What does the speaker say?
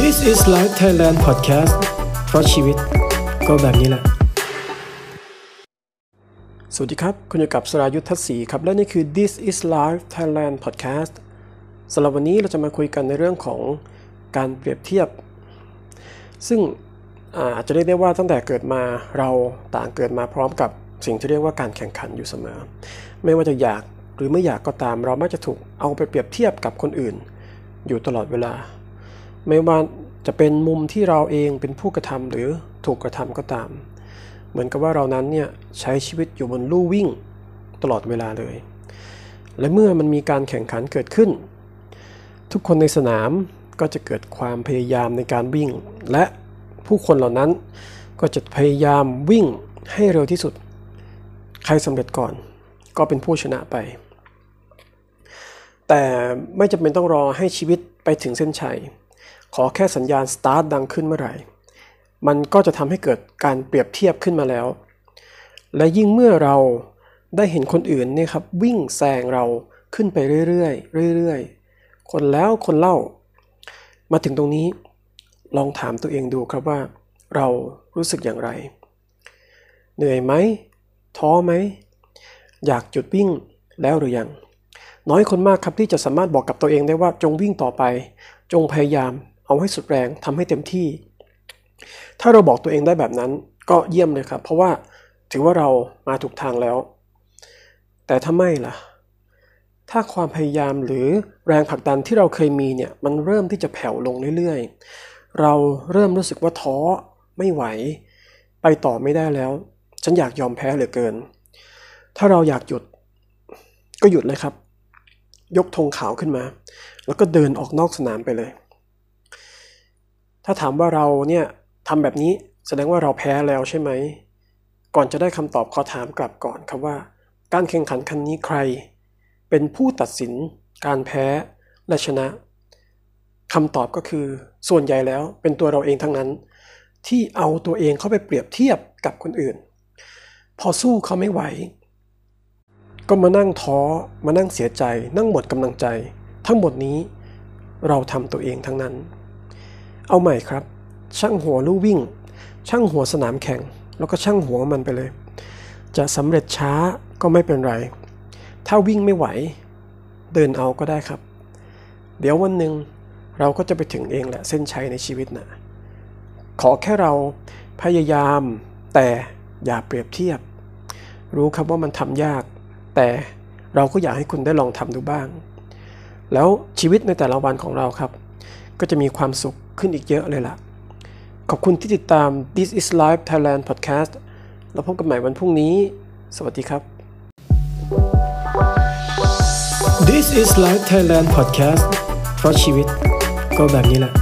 This is Life Thailand Podcast เพราะชีวิตก็แบบนี้แหละ สวัสดีครับ คุณอยู่กับสรายุทธศรีครับ และนี่คือ This is Life Thailand Podcast สำหรับวันนี้เราจะมาคุยกันในเรื่องของการเปรียบเทียบ ซึ่งอาจจะเรียกได้ว่าตั้งแต่เกิดมาเราต่างเกิดมาพร้อมกับสิ่งที่เรียกว่าการแข่งขันอยู่เสมอ ไม่ว่าจะอยากหรือไม่อยากก็ตาม เรามักจะถูกเอาไปเปรียบเทียบกับคนอื่น อยู่ตลอดเวลา ไม่ว่าจะเป็นมุมที่เราเองเป็นผู้กระทำหรือถูกกระทำก็ตาม เหมือนกับว่าเรานั้นเนี่ยใช้ชีวิตอยู่บนลู่วิ่งตลอดเวลาเลย และเมื่อมันมีการแข่งขันเกิดขึ้น ทุกคนในสนามก็จะเกิดความพยายามในการวิ่ง และผู้คนเหล่านั้นก็จะพยายามวิ่งให้เร็วที่สุด ใครสำเร็จก่อน ก็เป็นผู้ชนะไป แต่ไม่จำเป็นต้องรอให้ชีวิตไปถึงเส้นชัย ขอแค่สัญญาณสตาร์ทดังขึ้นเมื่อไหร่ มันก็จะทำให้เกิดการเปรียบเทียบขึ้นมาแล้ว และยิ่งเมื่อเราได้เห็นคนอื่นเนี่ยครับวิ่งแซงเราขึ้นไปเรื่อยๆเรื่อยๆ คนแล้วคนเล่า มาถึงตรงนี้ ลองถามตัวเองดูครับว่า เรารู้สึกอย่างไร เหนื่อยไหม ท้อไหม อยากหยุดวิ่งแล้วหรือยัง น้อยคนมากครับที่จะสามารถบอกกับตัวเองได้ว่าจงวิ่งต่อไป จงพยายาม เอาให้สุดแรงทำให้เต็มที่ ถ้าเราบอกตัวเองได้แบบนั้นก็เยี่ยมเลยครับ เพราะว่าถือว่าเรามาถูกทางแล้ว แต่ถ้าไม่ล่ะ ถ้าความพยายามหรือแรงผลักดันที่เราเคยมีเนี่ยมันเริ่มที่จะแผ่วลงเรื่อยๆ เราเริ่มรู้สึกว่าท้อไม่ไหว ไปต่อไม่ได้แล้ว ฉันอยากยอมแพ้เหลือเกิน ถ้าเราอยากหยุดก็หยุดเลยครับ ยกธงขาวขึ้นมา แล้วก็เดินออกนอกสนามไปเลย ถ้าถามว่าเราเนี่ยทำแบบนี้แสดงว่าเราแพ้แล้วใช่ไหม ก่อนจะได้คำตอบขอถามกลับก่อนครับว่า การแข่งขันครั้งนี้ใคร เป็นผู้ตัดสินการแพ้และชนะคำตอบก็คือส่วนใหญ่แล้วเป็นตัวเราเองทั้งนั้น ที่เอาตัวเองเข้าไปเปรียบเทียบกับคนอื่น พอสู้เขาไม่ไหว ก็มานั่งท้อ มานั่งเสียใจ นั่งหมดกำลังใจ ทั้งหมดนี้เราทำตัวเองทั้งนั้น เอาใหม่ครับ ช่างหัวลู่วิ่ง ช่างหัวสนามแข่ง แล้วก็ช่างหัวมันไปเลย จะสำเร็จช้าก็ไม่เป็นไร ถ้าวิ่งไม่ไหว เดินเอาก็ได้ครับ เดี๋ยววันหนึ่งเราก็จะไปถึงเองแหละเส้นชัยในชีวิตนะขอแค่เราพยายามแต่อย่าเปรียบเทียบ รู้ครับว่ามันทำยาก แต่เราก็อยากให้คุณได้ลองทำดูบ้าง แล้วชีวิตในแต่ละวันของเราครับ ก็จะมีความสุขขึ้นอีกเยอะเลยล่ะ ขอบคุณที่ติดตาม This is Life Thailand Podcast แล้วพบกันใหม่วันพรุ่งนี้ สวัสดีครับ This is Life Thailand Podcast เพราะชีวิตก็แบบนี้แหละ